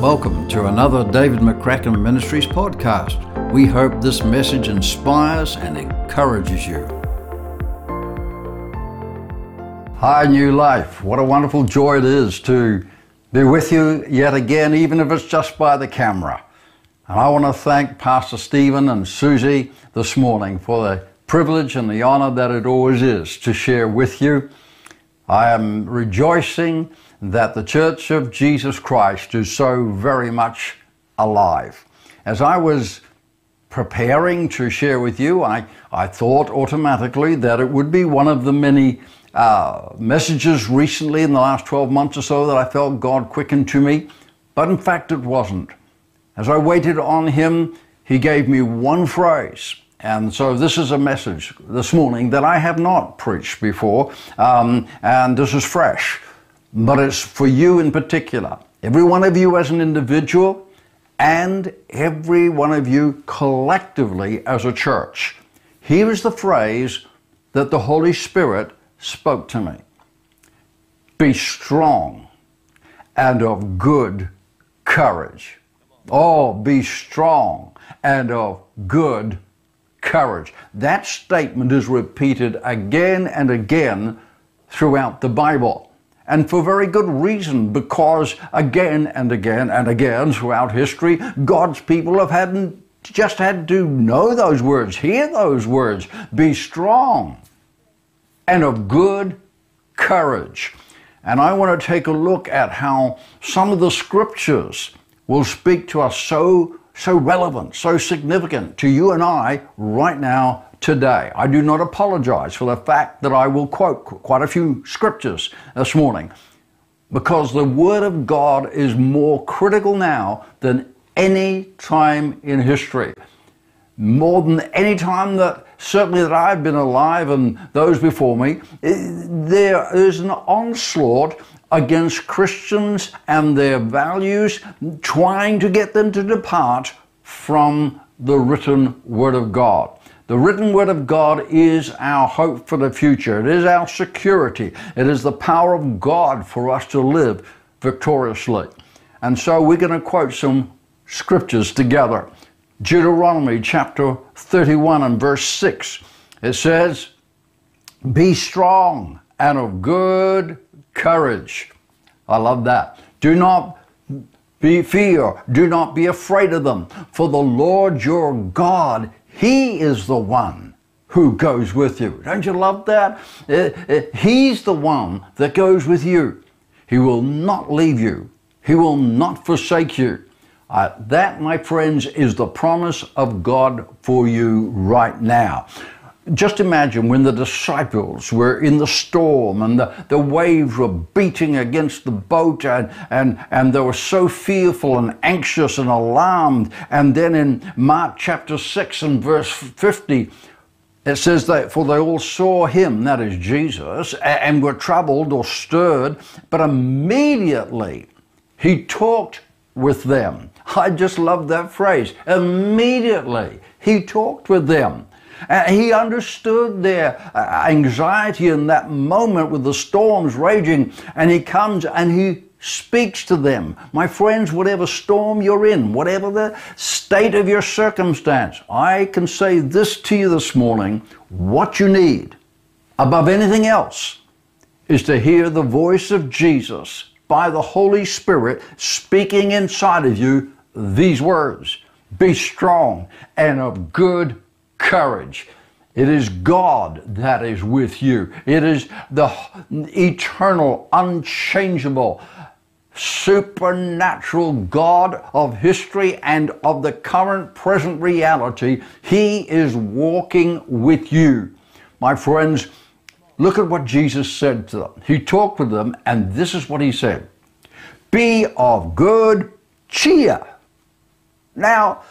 Welcome to another David McCracken Ministries podcast. We hope this message inspires and encourages you. Hi, New Life. What a wonderful joy it is to be with you yet again, even if it's just by the camera. And I want to thank Pastor Stephen and Susie this morning for the privilege and the honor that it always is to share with you. I am rejoicing that the Church of Jesus Christ is so very much alive. As I was preparing to share with you, I, I thought automatically that it would be one of the many uh, messages recently in the last 12 months or so that I felt God quickened to me, but in fact it wasn't. As I waited on Him, He gave me one phrase. And so this is a message this morning that I have not preached before, um, and this is fresh but it's for you in particular. Every one of you as an individual and every one of you collectively as a church. Here is the phrase that the Holy Spirit spoke to me Be strong and of good courage. Oh, be strong and of good courage. That statement is repeated again and again throughout the Bible and for very good reason, because again and again and again throughout history, God's people have had just had to know those words, hear those words, be strong and of good courage. And I want to take a look at how some of the scriptures will speak to us so so relevant, so significant to you and I right now today. I do not apologize for the fact that I will quote quite a few scriptures this morning because the Word of God is more critical now than any time in history. More than any time that certainly that I've been alive and those before me, there is an onslaught against Christians and their values, trying to get them to depart from the written Word of God. The written word of God is our hope for the future. It is our security. It is the power of God for us to live victoriously. And so we're going to quote some scriptures together. Deuteronomy chapter 31 and verse 6. It says, Be strong and of good courage. I love that. Do not be fear, do not be afraid of them, for the Lord your God he is the one who goes with you. Don't you love that? Uh, uh, he's the one that goes with you. He will not leave you. He will not forsake you. Uh, that, my friends, is the promise of God for you right now just imagine when the disciples were in the storm and the, the waves were beating against the boat and, and, and they were so fearful and anxious and alarmed. And then in Mark chapter 6 and verse 50, it says that for they all saw him, that is Jesus, and were troubled or stirred, but immediately he talked with them. I just love that phrase. Immediately he talked with them. Uh, he understood their uh, anxiety in that moment with the storms raging, and he comes and he speaks to them. My friends, whatever storm you're in, whatever the state of your circumstance, I can say this to you this morning. What you need above anything else is to hear the voice of Jesus by the Holy Spirit speaking inside of you these words. Be strong and of good courage. It is God that is with you. It is the eternal, unchangeable, supernatural God of history and of the current present reality. He is walking with you. My friends, look at what Jesus said to them. He talked with them, and this is what he said Be of good cheer. Now,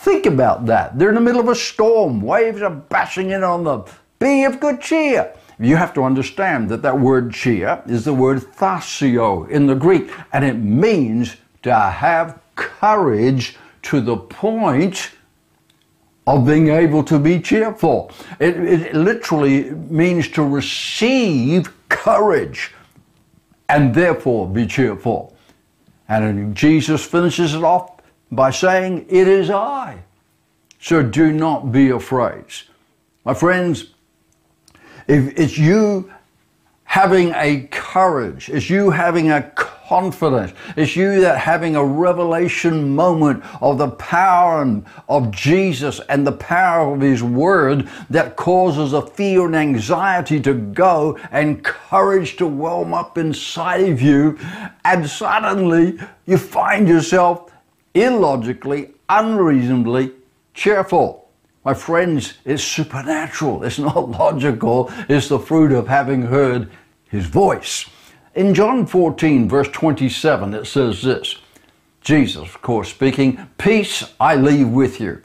Think about that. They're in the middle of a storm. Waves are bashing in on them. Be of good cheer. You have to understand that that word cheer is the word tharseo in the Greek, and it means to have courage to the point of being able to be cheerful. It, it literally means to receive courage and therefore be cheerful. And Jesus finishes it off by saying, It is I. So do not be afraid. My friends, if it's you having a courage, it's you having a confidence, it's you that having a revelation moment of the power of Jesus and the power of His Word that causes a fear and anxiety to go and courage to whelm up inside of you, and suddenly you find yourself illogically, unreasonably cheerful. My friends, it's supernatural. It's not logical. It's the fruit of having heard his voice. In John 14, verse 27, it says this Jesus, of course, speaking, Peace I leave with you.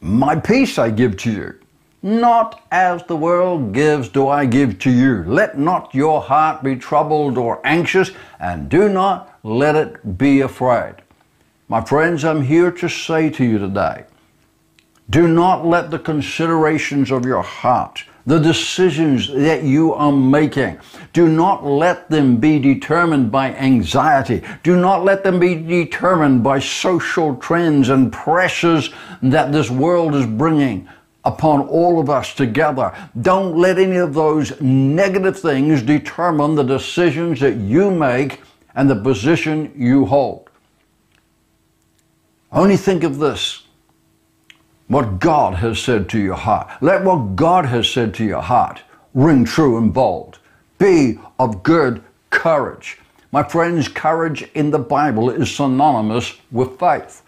My peace I give to you. Not as the world gives do I give to you. Let not your heart be troubled or anxious, and do not let it be afraid. My friends, I'm here to say to you today do not let the considerations of your heart, the decisions that you are making, do not let them be determined by anxiety. Do not let them be determined by social trends and pressures that this world is bringing upon all of us together. Don't let any of those negative things determine the decisions that you make and the position you hold. Only think of this what God has said to your heart. Let what God has said to your heart ring true and bold. Be of good courage. My friends, courage in the Bible is synonymous with faith.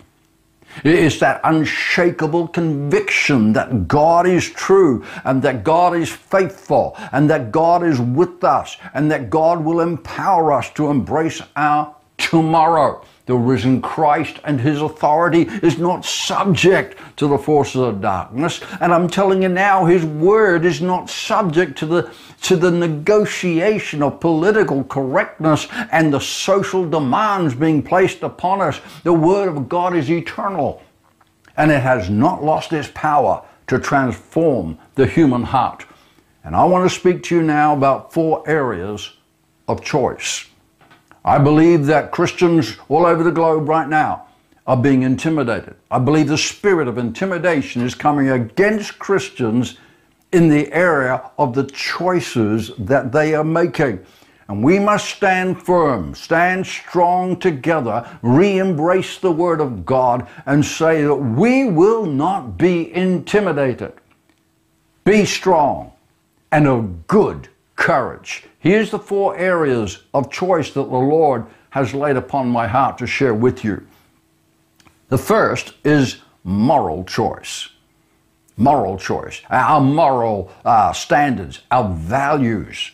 It is that unshakable conviction that God is true and that God is faithful and that God is with us and that God will empower us to embrace our tomorrow. The risen Christ and his authority is not subject to the forces of darkness. And I'm telling you now, his word is not subject to the, to the negotiation of political correctness and the social demands being placed upon us. The word of God is eternal and it has not lost its power to transform the human heart. And I want to speak to you now about four areas of choice. I believe that Christians all over the globe right now are being intimidated. I believe the spirit of intimidation is coming against Christians in the area of the choices that they are making. And we must stand firm, stand strong together, re embrace the Word of God, and say that we will not be intimidated. Be strong and of good courage. Here's the four areas of choice that the Lord has laid upon my heart to share with you. The first is moral choice. Moral choice. Our moral uh, standards, our values.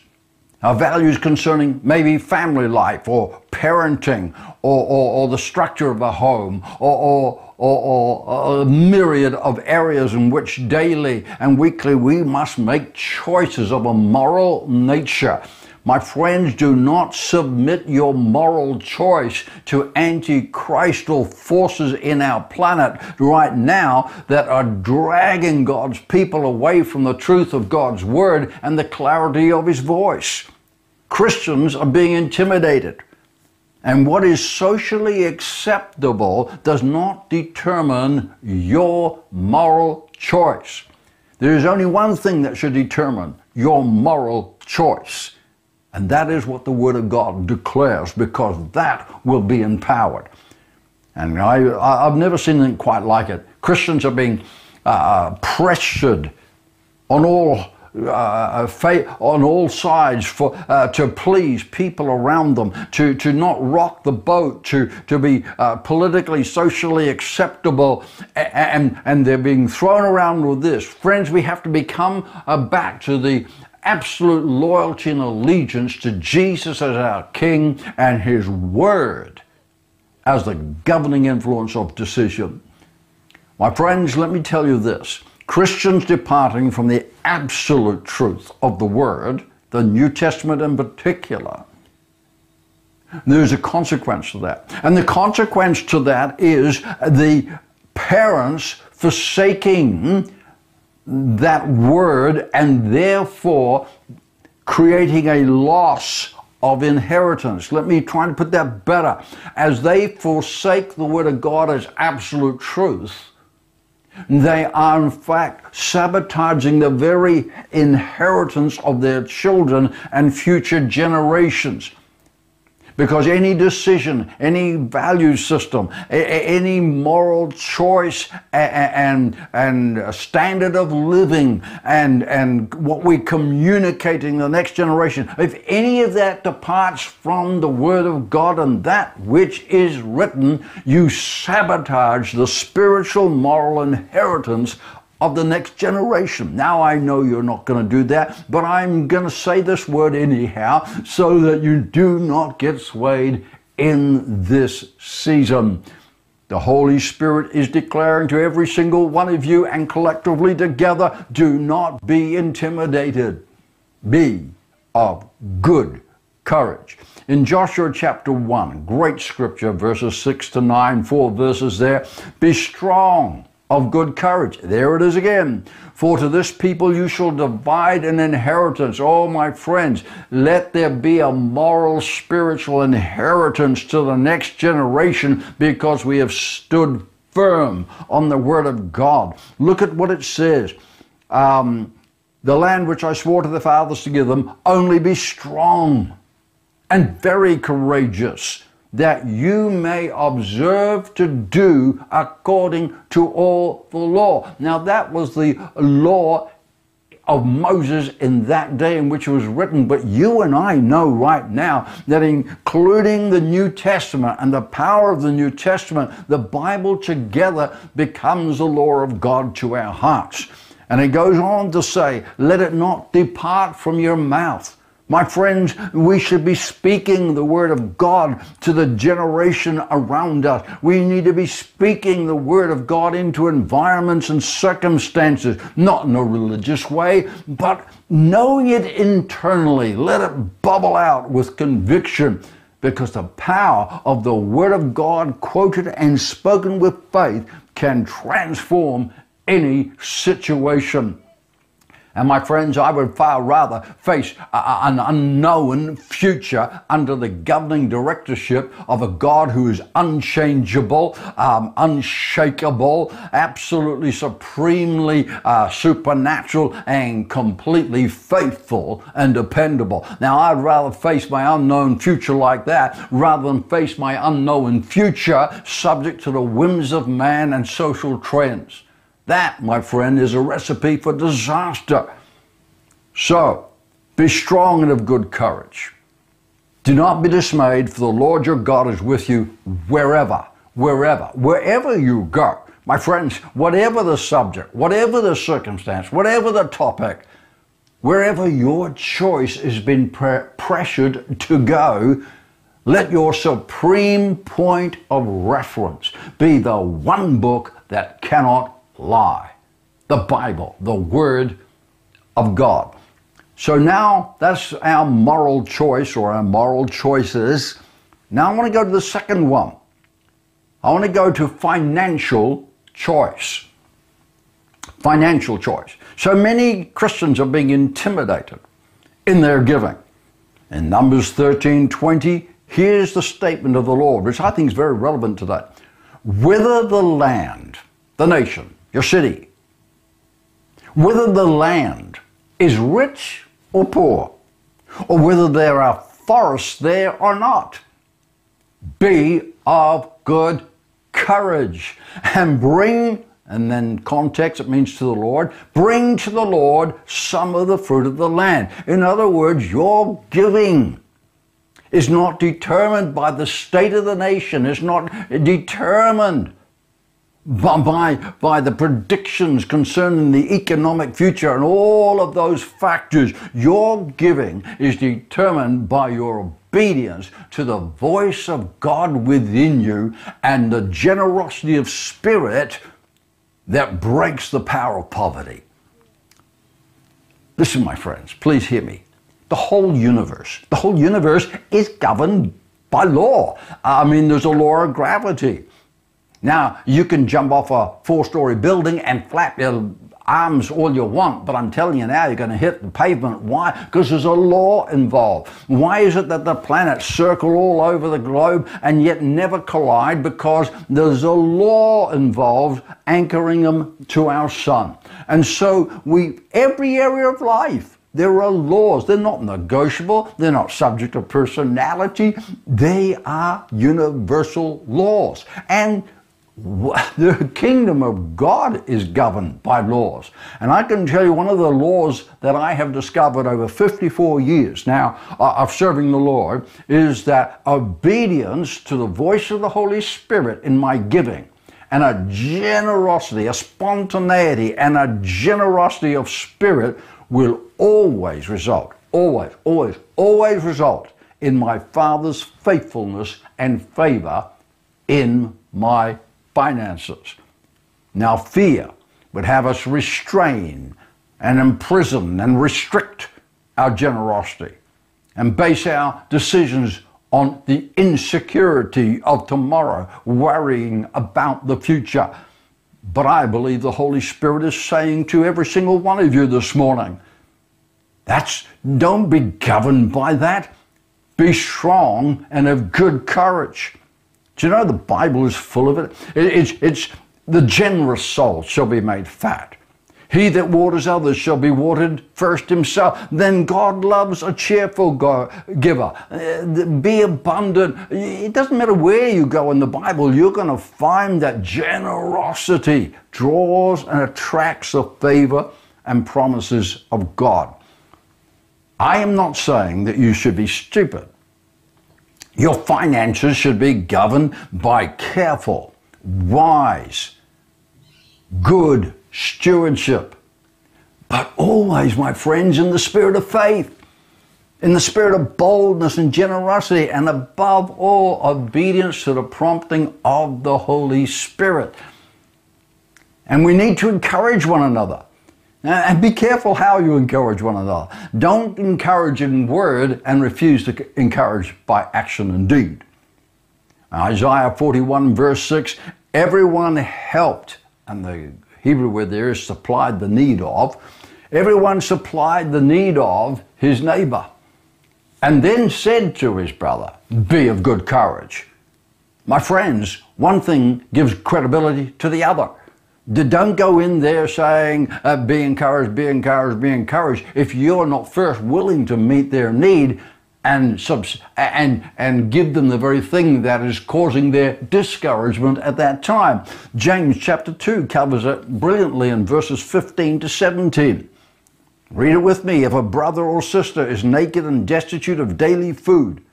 Our values concerning maybe family life or parenting or, or, or the structure of a home or, or or, or, a myriad of areas in which daily and weekly we must make choices of a moral nature. My friends, do not submit your moral choice to anti-Christal forces in our planet right now that are dragging God's people away from the truth of God's word and the clarity of his voice. Christians are being intimidated. And what is socially acceptable does not determine your moral choice. There is only one thing that should determine your moral choice, and that is what the Word of God declares, because that will be empowered. And I, have never seen anything quite like it. Christians are being uh, pressured on all uh, on all sides for uh, to please people around them, to, to not rock the boat, to, to be uh, politically, socially acceptable, and, and they're being thrown around with this. Friends, we have to become uh, back to the absolute loyalty and allegiance to Jesus as our King and His Word as the governing influence of decision. My friends, let me tell you this Christians departing from the absolute truth of the Word, the New Testament in particular, there's a consequence to that. And the consequence to that is the parents forsaking that word and therefore creating a loss of inheritance. Let me try to put that better. As they forsake the Word of God as absolute truth, they are, in fact, sabotaging the very inheritance of their children and future generations. Because any decision, any value system, any moral choice and, and standard of living and, and what we're communicating the next generation, if any of that departs from the Word of God and that which is written, you sabotage the spiritual moral inheritance of the next generation. Now I know you're not going to do that, but I'm going to say this word anyhow so that you do not get swayed in this season. The Holy Spirit is declaring to every single one of you and collectively together do not be intimidated. Be of good courage. In Joshua chapter 1, great scripture, verses 6 to 9, four verses there. Be strong of good courage. There it is again. For to this people you shall divide an inheritance. Oh, my friends, let there be a moral, spiritual inheritance to the next generation because we have stood firm on the Word of God. Look at what it says. Um, the land which I swore to the fathers to give them, only be strong and very courageous that you may observe to do according to all the law. Now, that was the law of Moses in that day in which it was written, but you and I know right now that including the New Testament and the power of the New Testament, the Bible together becomes the law of God to our hearts. And it goes on to say, let it not depart from your mouth my friends, we should be speaking the Word of God to the generation around us. We need to be speaking the Word of God into environments and circumstances, not in a religious way, but knowing it internally. Let it bubble out with conviction because the power of the Word of God, quoted and spoken with faith, can transform any situation. And my friends, I would far rather face an unknown future under the governing directorship of a God who is unchangeable, um, unshakable, absolutely supremely uh, supernatural, and completely faithful and dependable. Now, I'd rather face my unknown future like that rather than face my unknown future subject to the whims of man and social trends. That, my friend, is a recipe for disaster. So, be strong and of good courage. Do not be dismayed, for the Lord your God is with you wherever, wherever, wherever you go. My friends, whatever the subject, whatever the circumstance, whatever the topic, wherever your choice has been pre- pressured to go, let your supreme point of reference be the one book that cannot lie the Bible, the Word of God. So now that's our moral choice or our moral choices. Now I want to go to the second one. I want to go to financial choice. Financial choice. So many Christians are being intimidated in their giving. In Numbers 13 20, here's the statement of the Lord, which I think is very relevant to that. Whether the land, the nation, your city, whether the land is rich or poor, or whether there are forests there or not, be of good courage and bring and then context it means to the Lord, bring to the Lord some of the fruit of the land. In other words, your giving is not determined by the state of the nation, it's not determined by, by the predictions concerning the economic future and all of those factors. Your giving is determined by your obedience to the voice of God within you and the generosity of spirit that breaks the power of poverty. Listen, my friends, please hear me. The whole universe, the whole universe is governed by law. I mean, there's a law of gravity. Now, you can jump off a four story building and flap your arms all you want, but I'm telling you now, you're going to hit the pavement. Why? Because there's a law involved. Why is it that the planets circle all over the globe and yet never collide? Because there's a law involved anchoring them to our sun. And so we, every area of life, there are laws. They're not negotiable. They're not subject to personality. They are universal laws. And the kingdom of God is governed by laws. And I can tell you one of the laws that I have discovered over 54 years now uh, of serving the Lord is that obedience to the voice of the Holy Spirit in my giving and a generosity, a spontaneity, and a generosity of spirit will always result, always, always, always result in my Father's faithfulness and favor in my finances. Now, fear would have us restrain and imprison and restrict our generosity and base our decisions on the insecurity of tomorrow, worrying about the future. But I believe the Holy Spirit is saying to every single one of you this morning, that's don't be governed by that. Be strong and of good courage. Do you know the Bible is full of it? It's, it's the generous soul shall be made fat. He that waters others shall be watered first himself. Then God loves a cheerful giver. Uh, be abundant. It doesn't matter where you go in the Bible, you're going to find that generosity draws and attracts the favor and promises of God. I am not saying that you should be stupid. Your finances should be governed by careful, wise, good stewardship. But always, my friends, in the spirit of faith, in the spirit of boldness and generosity, and above all, obedience to the prompting of the Holy Spirit. And we need to encourage one another. Uh, and be careful how you encourage one another. Don't encourage in word and refuse to encourage by action and deed. Isaiah 41, verse 6 everyone helped, and the Hebrew word there is supplied the need of, everyone supplied the need of his neighbor, and then said to his brother, Be of good courage. My friends, one thing gives credibility to the other. Don't go in there saying, uh, be encouraged, be encouraged, be encouraged, if you're not first willing to meet their need and, subs- and, and give them the very thing that is causing their discouragement at that time. James chapter 2 covers it brilliantly in verses 15 to 17. Read it with me. If a brother or sister is naked and destitute of daily food,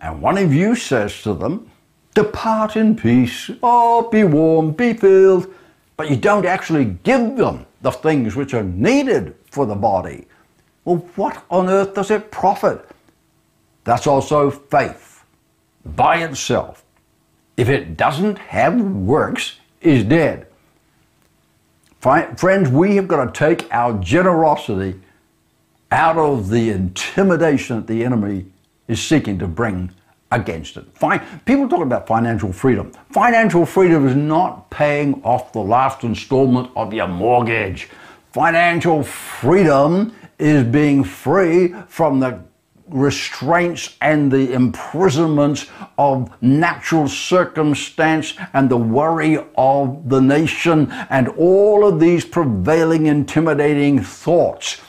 and one of you says to them, Depart in peace, oh, be warm, be filled but you don't actually give them the things which are needed for the body, well, what on earth does it profit? That's also faith by itself. If it doesn't have works, is dead. Friends, we have got to take our generosity out of the intimidation that the enemy is seeking to bring against it. Fine. People talk about financial freedom. Financial freedom is not paying off the last installment of your mortgage. Financial freedom is being free from the restraints and the imprisonments of natural circumstance and the worry of the nation and all of these prevailing intimidating thoughts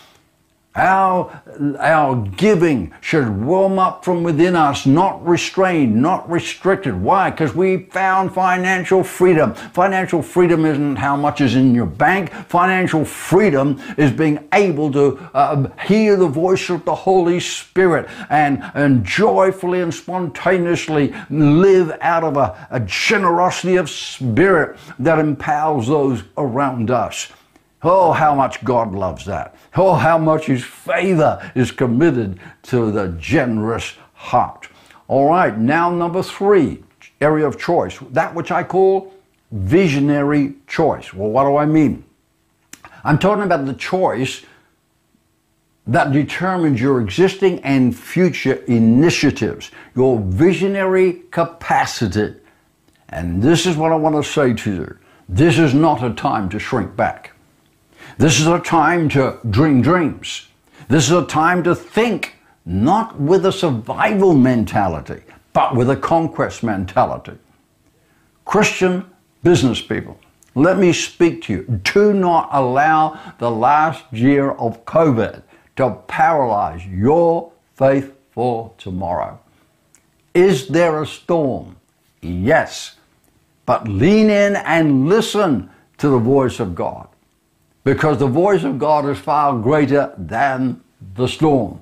our, our giving should warm up from within us, not restrained, not restricted. Why? Because we found financial freedom. Financial freedom isn't how much is in your bank. Financial freedom is being able to uh, hear the voice of the Holy Spirit and, and joyfully and spontaneously live out of a, a generosity of spirit that empowers those around us. Oh, how much God loves that. Oh, how much His favor is committed to the generous heart. All right, now number three, area of choice, that which I call visionary choice. Well, what do I mean? I'm talking about the choice that determines your existing and future initiatives, your visionary capacity. And this is what I want to say to you. This is not a time to shrink back. This is a time to dream dreams. This is a time to think not with a survival mentality, but with a conquest mentality. Christian business people, let me speak to you. Do not allow the last year of COVID to paralyze your faith for tomorrow. Is there a storm? Yes. But lean in and listen to the voice of God because the voice of God is far greater than the storm.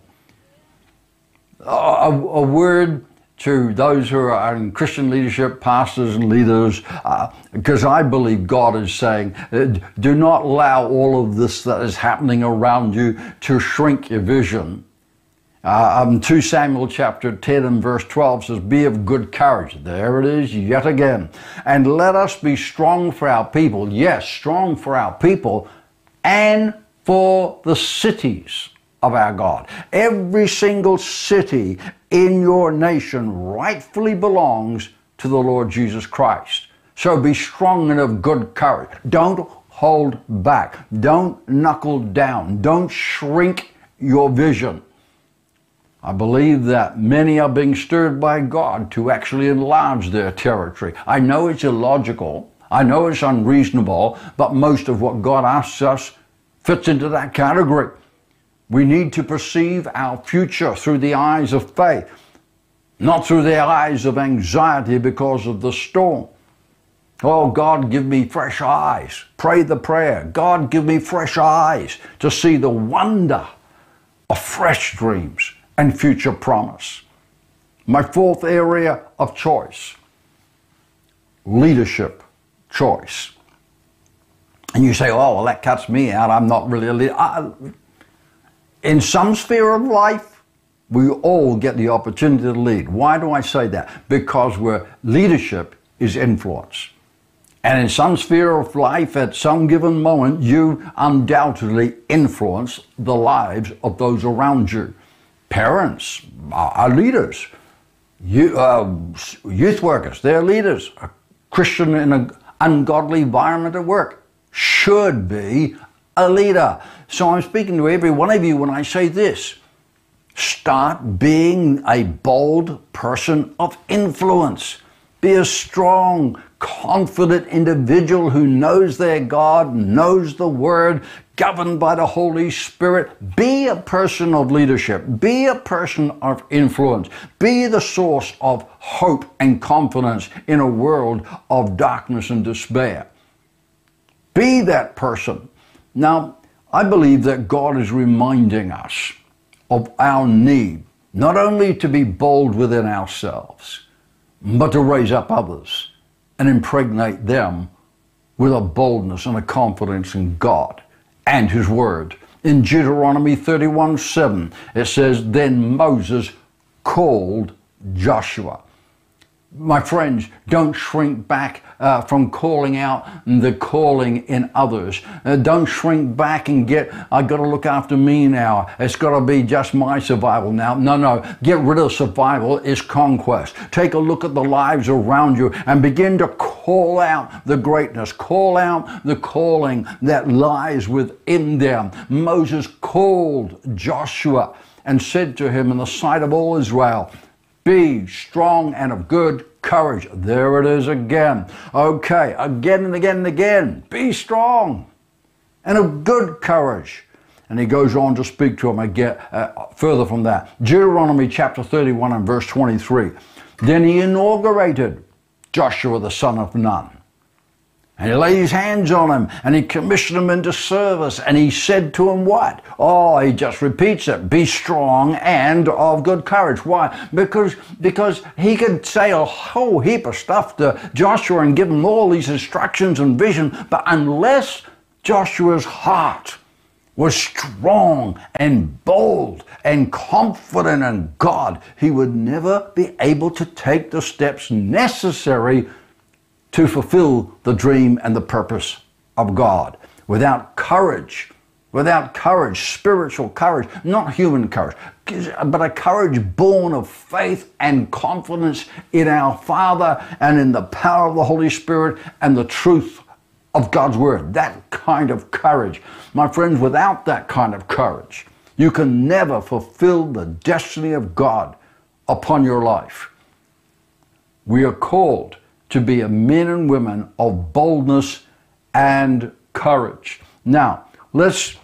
A, a, word to those who are in Christian leadership, pastors and leaders, uh, because I believe God is saying, uh, do not allow all of this that is happening around you to shrink your vision. Uh, um, 2 Samuel chapter 10 and verse 12 says, Be of good courage. There it is yet again. And let us be strong for our people. Yes, strong for our people and for the cities of our God. Every single city in your nation rightfully belongs to the Lord Jesus Christ. So be strong and of good courage. Don't hold back. Don't knuckle down. Don't shrink your vision. I believe that many are being stirred by God to actually enlarge their territory. I know it's illogical. I know it's unreasonable, but most of what God asks us fits into that category. We need to perceive our future through the eyes of faith, not through the eyes of anxiety because of the storm. Oh, God, give me fresh eyes. Pray the prayer. God, give me fresh eyes to see the wonder of fresh dreams and future promise. My fourth area of choice leadership choice. And you say, oh, well, that cuts me out. I'm not really a leader. I, in some sphere of life, we all get the opportunity to lead. Why do I say that? Because where leadership is influence. And in some sphere of life, at some given moment, you undoubtedly influence the lives of those around you. Parents are leaders. You, uh, youth workers, they're leaders. A Christian in an ungodly environment at work should be a leader. So I'm speaking to every one of you when I say this. Start being a bold person of influence. Be a strong, confident individual who knows their God, knows the Word, governed by the Holy Spirit. Be a person of leadership. Be a person of influence. Be the source of hope and confidence in a world of darkness and despair. Be that person. Now, I believe that God is reminding us of our need not only to be bold within ourselves, but to raise up others and impregnate them with a boldness and a confidence in God and His Word. In Deuteronomy 31 7, it says, Then Moses called Joshua my friends, don't shrink back uh, from calling out the calling in others. Uh, don't shrink back and get, I got to look after me now. It's got to be just my survival now. No, no. Get rid of survival is conquest. Take a look at the lives around you and begin to call out the greatness. Call out the calling that lies within them. Moses called Joshua and said to him in the sight of all Israel, be strong and of good courage. There it is again. Okay, again and again and again. Be strong and of good courage. And he goes on to speak to him again uh, further from that. Deuteronomy chapter 31 and verse 23. Then he inaugurated Joshua the son of Nun and he laid his hands on him and he commissioned him into service. And he said to him, What? Oh, he just repeats it be strong and of good courage. Why? Because, because he could say a whole heap of stuff to Joshua and give him all these instructions and vision. But unless Joshua's heart was strong and bold and confident in God, he would never be able to take the steps necessary to fulfill the dream and the purpose of God. Without courage, without courage, spiritual courage, not human courage, but a courage born of faith and confidence in our Father and in the power of the Holy Spirit and the truth of God's Word. That kind of courage. My friends, without that kind of courage, you can never fulfill the destiny of God upon your life. We are called to be a men and women of boldness and courage. Now, let's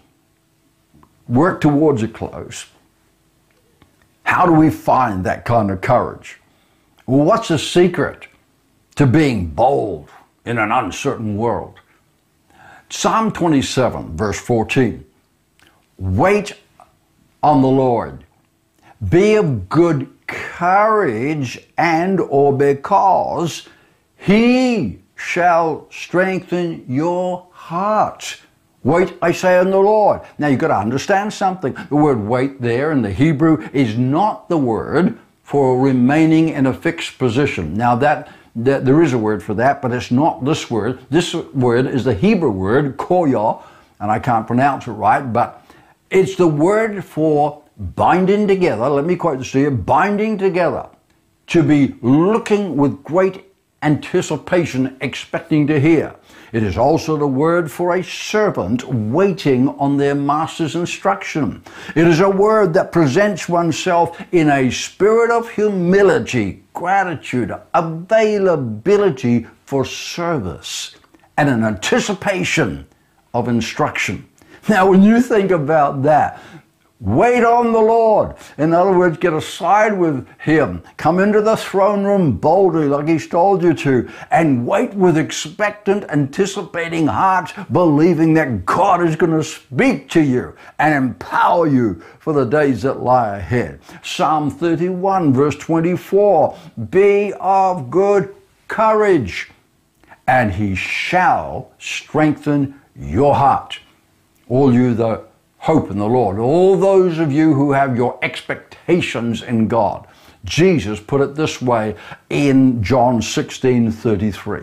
work towards a close. How do we find that kind of courage? Well, what's the secret to being bold in an uncertain world? Psalm 27, verse 14. Wait on the Lord. Be of good courage and or because he shall strengthen your heart. Wait, I say, on the Lord. Now you've got to understand something. The word wait there in the Hebrew is not the word for remaining in a fixed position. Now that, that there is a word for that, but it's not this word. This word is the Hebrew word, koya, and I can't pronounce it right, but it's the word for binding together. Let me quote this to you binding together to be looking with great anticipation, expecting to hear. It is also the word for a servant waiting on their master's instruction. It is a word that presents oneself in a spirit of humility, gratitude, availability for service, and an anticipation of instruction. Now, when you think about that, Wait on the Lord. In other words, get aside with Him. Come into the throne room boldly, like He's told you to, and wait with expectant, anticipating hearts, believing that God is going to speak to you and empower you for the days that lie ahead. Psalm 31, verse 24 Be of good courage, and He shall strengthen your heart. All you that hope in the Lord. All those of you who have your expectations in God. Jesus put it this way in John 16 33.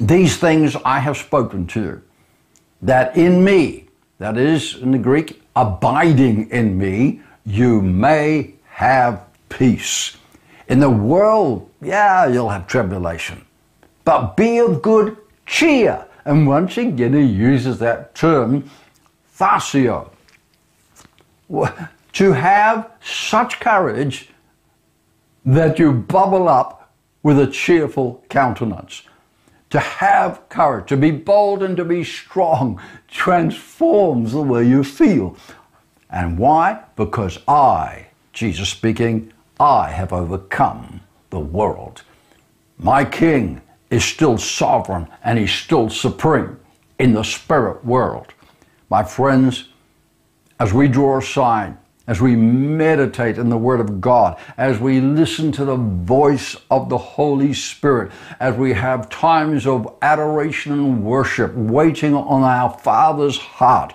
These things I have spoken to you, that in me, that is in the Greek, abiding in me, you may have peace. In the world, yeah, you'll have tribulation, but be of good cheer. And once again, he uses that term Tharseo. To have such courage that you bubble up with a cheerful countenance. To have courage, to be bold and to be strong transforms the way you feel. And why? Because I, Jesus speaking, I have overcome the world. My King is still sovereign and he's still supreme in the spirit world. My friends, as we draw aside, as we meditate in the Word of God, as we listen to the voice of the Holy Spirit, as we have times of adoration and worship, waiting on our Father's heart,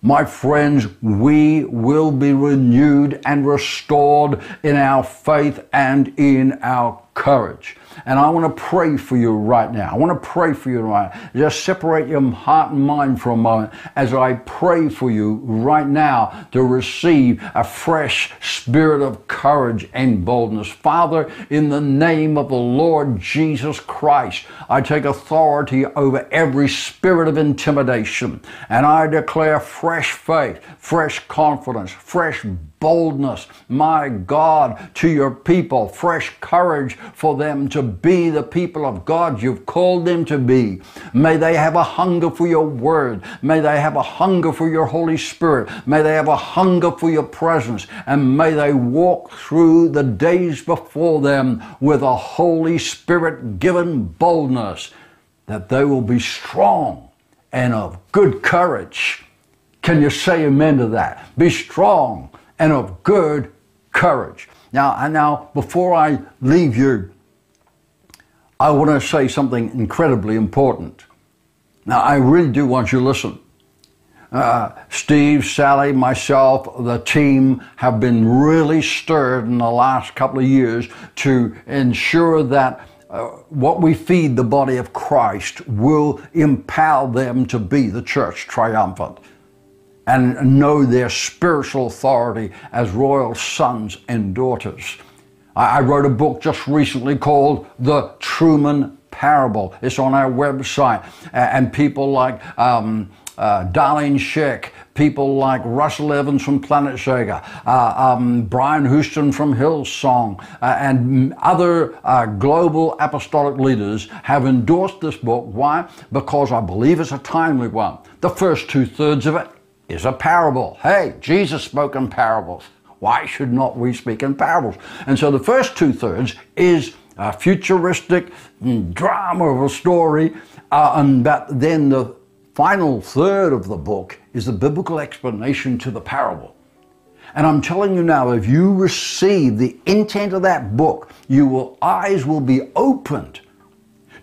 my friends, we will be renewed and restored in our faith and in our courage. And I want to pray for you right now. I want to pray for you right now. Just separate your heart and mind for a moment as I pray for you right now to receive a fresh spirit of courage and boldness. Father, in the name of the Lord Jesus Christ, I take authority over every spirit of intimidation and I declare fresh faith, fresh confidence, fresh boldness, my God, to your people, fresh courage for them to be the people of God you've called them to be. May they have a hunger for your word. May they have a hunger for your Holy Spirit. May they have a hunger for your presence. And may they walk through the days before them with a Holy Spirit given boldness that they will be strong and of good courage. Can you say amen to that? Be strong and of good courage. Now, now, before I leave you, I want to say something incredibly important. Now, I really do want you to listen. Uh, Steve, Sally, myself, the team have been really stirred in the last couple of years to ensure that uh, what we feed the body of Christ will empower them to be the church triumphant. And know their spiritual authority as royal sons and daughters. I wrote a book just recently called The Truman Parable. It's on our website. And people like um, uh, Darlene Zschech, people like Russell Evans from Planetshakers, uh, um, Brian Houston from Hillsong, uh, and other uh, global apostolic leaders have endorsed this book. Why? Because I believe it's a timely one. The first two thirds of it is a parable. Hey, Jesus spoke in parables. Why should not we speak in parables? And so the first two thirds is a futuristic drama of a story, uh, and but then the final third of the book is the biblical explanation to the parable. And I'm telling you now, if you receive the intent of that book, your eyes will be opened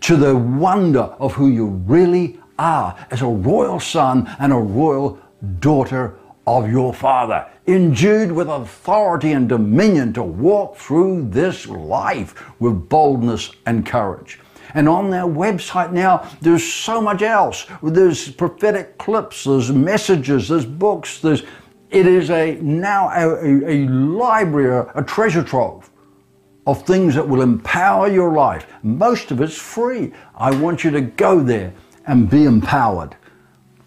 to the wonder of who you really are as a royal son and a royal daughter of your Father, endued with authority and dominion to walk through this life with boldness and courage. And on their website now, there's so much else. There's prophetic clips, there's messages, there's books, there's it is a now a, a, a library, a treasure trove of things that will empower your life. Most of it's free. I want you to go there and be empowered.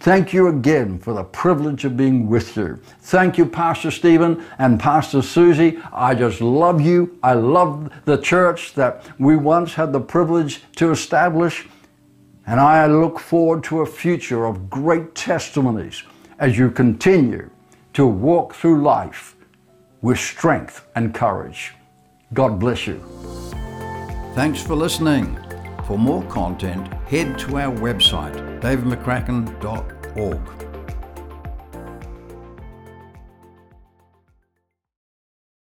Thank you again for the privilege of being with you. Thank you, Pastor Stephen and Pastor Susie. I just love you. I love the church that we once had the privilege to establish. And I look forward to a future of great testimonies as you continue to walk through life with strength and courage. God bless you. Thanks for listening. For more content, head to our website, davidmccracken.org.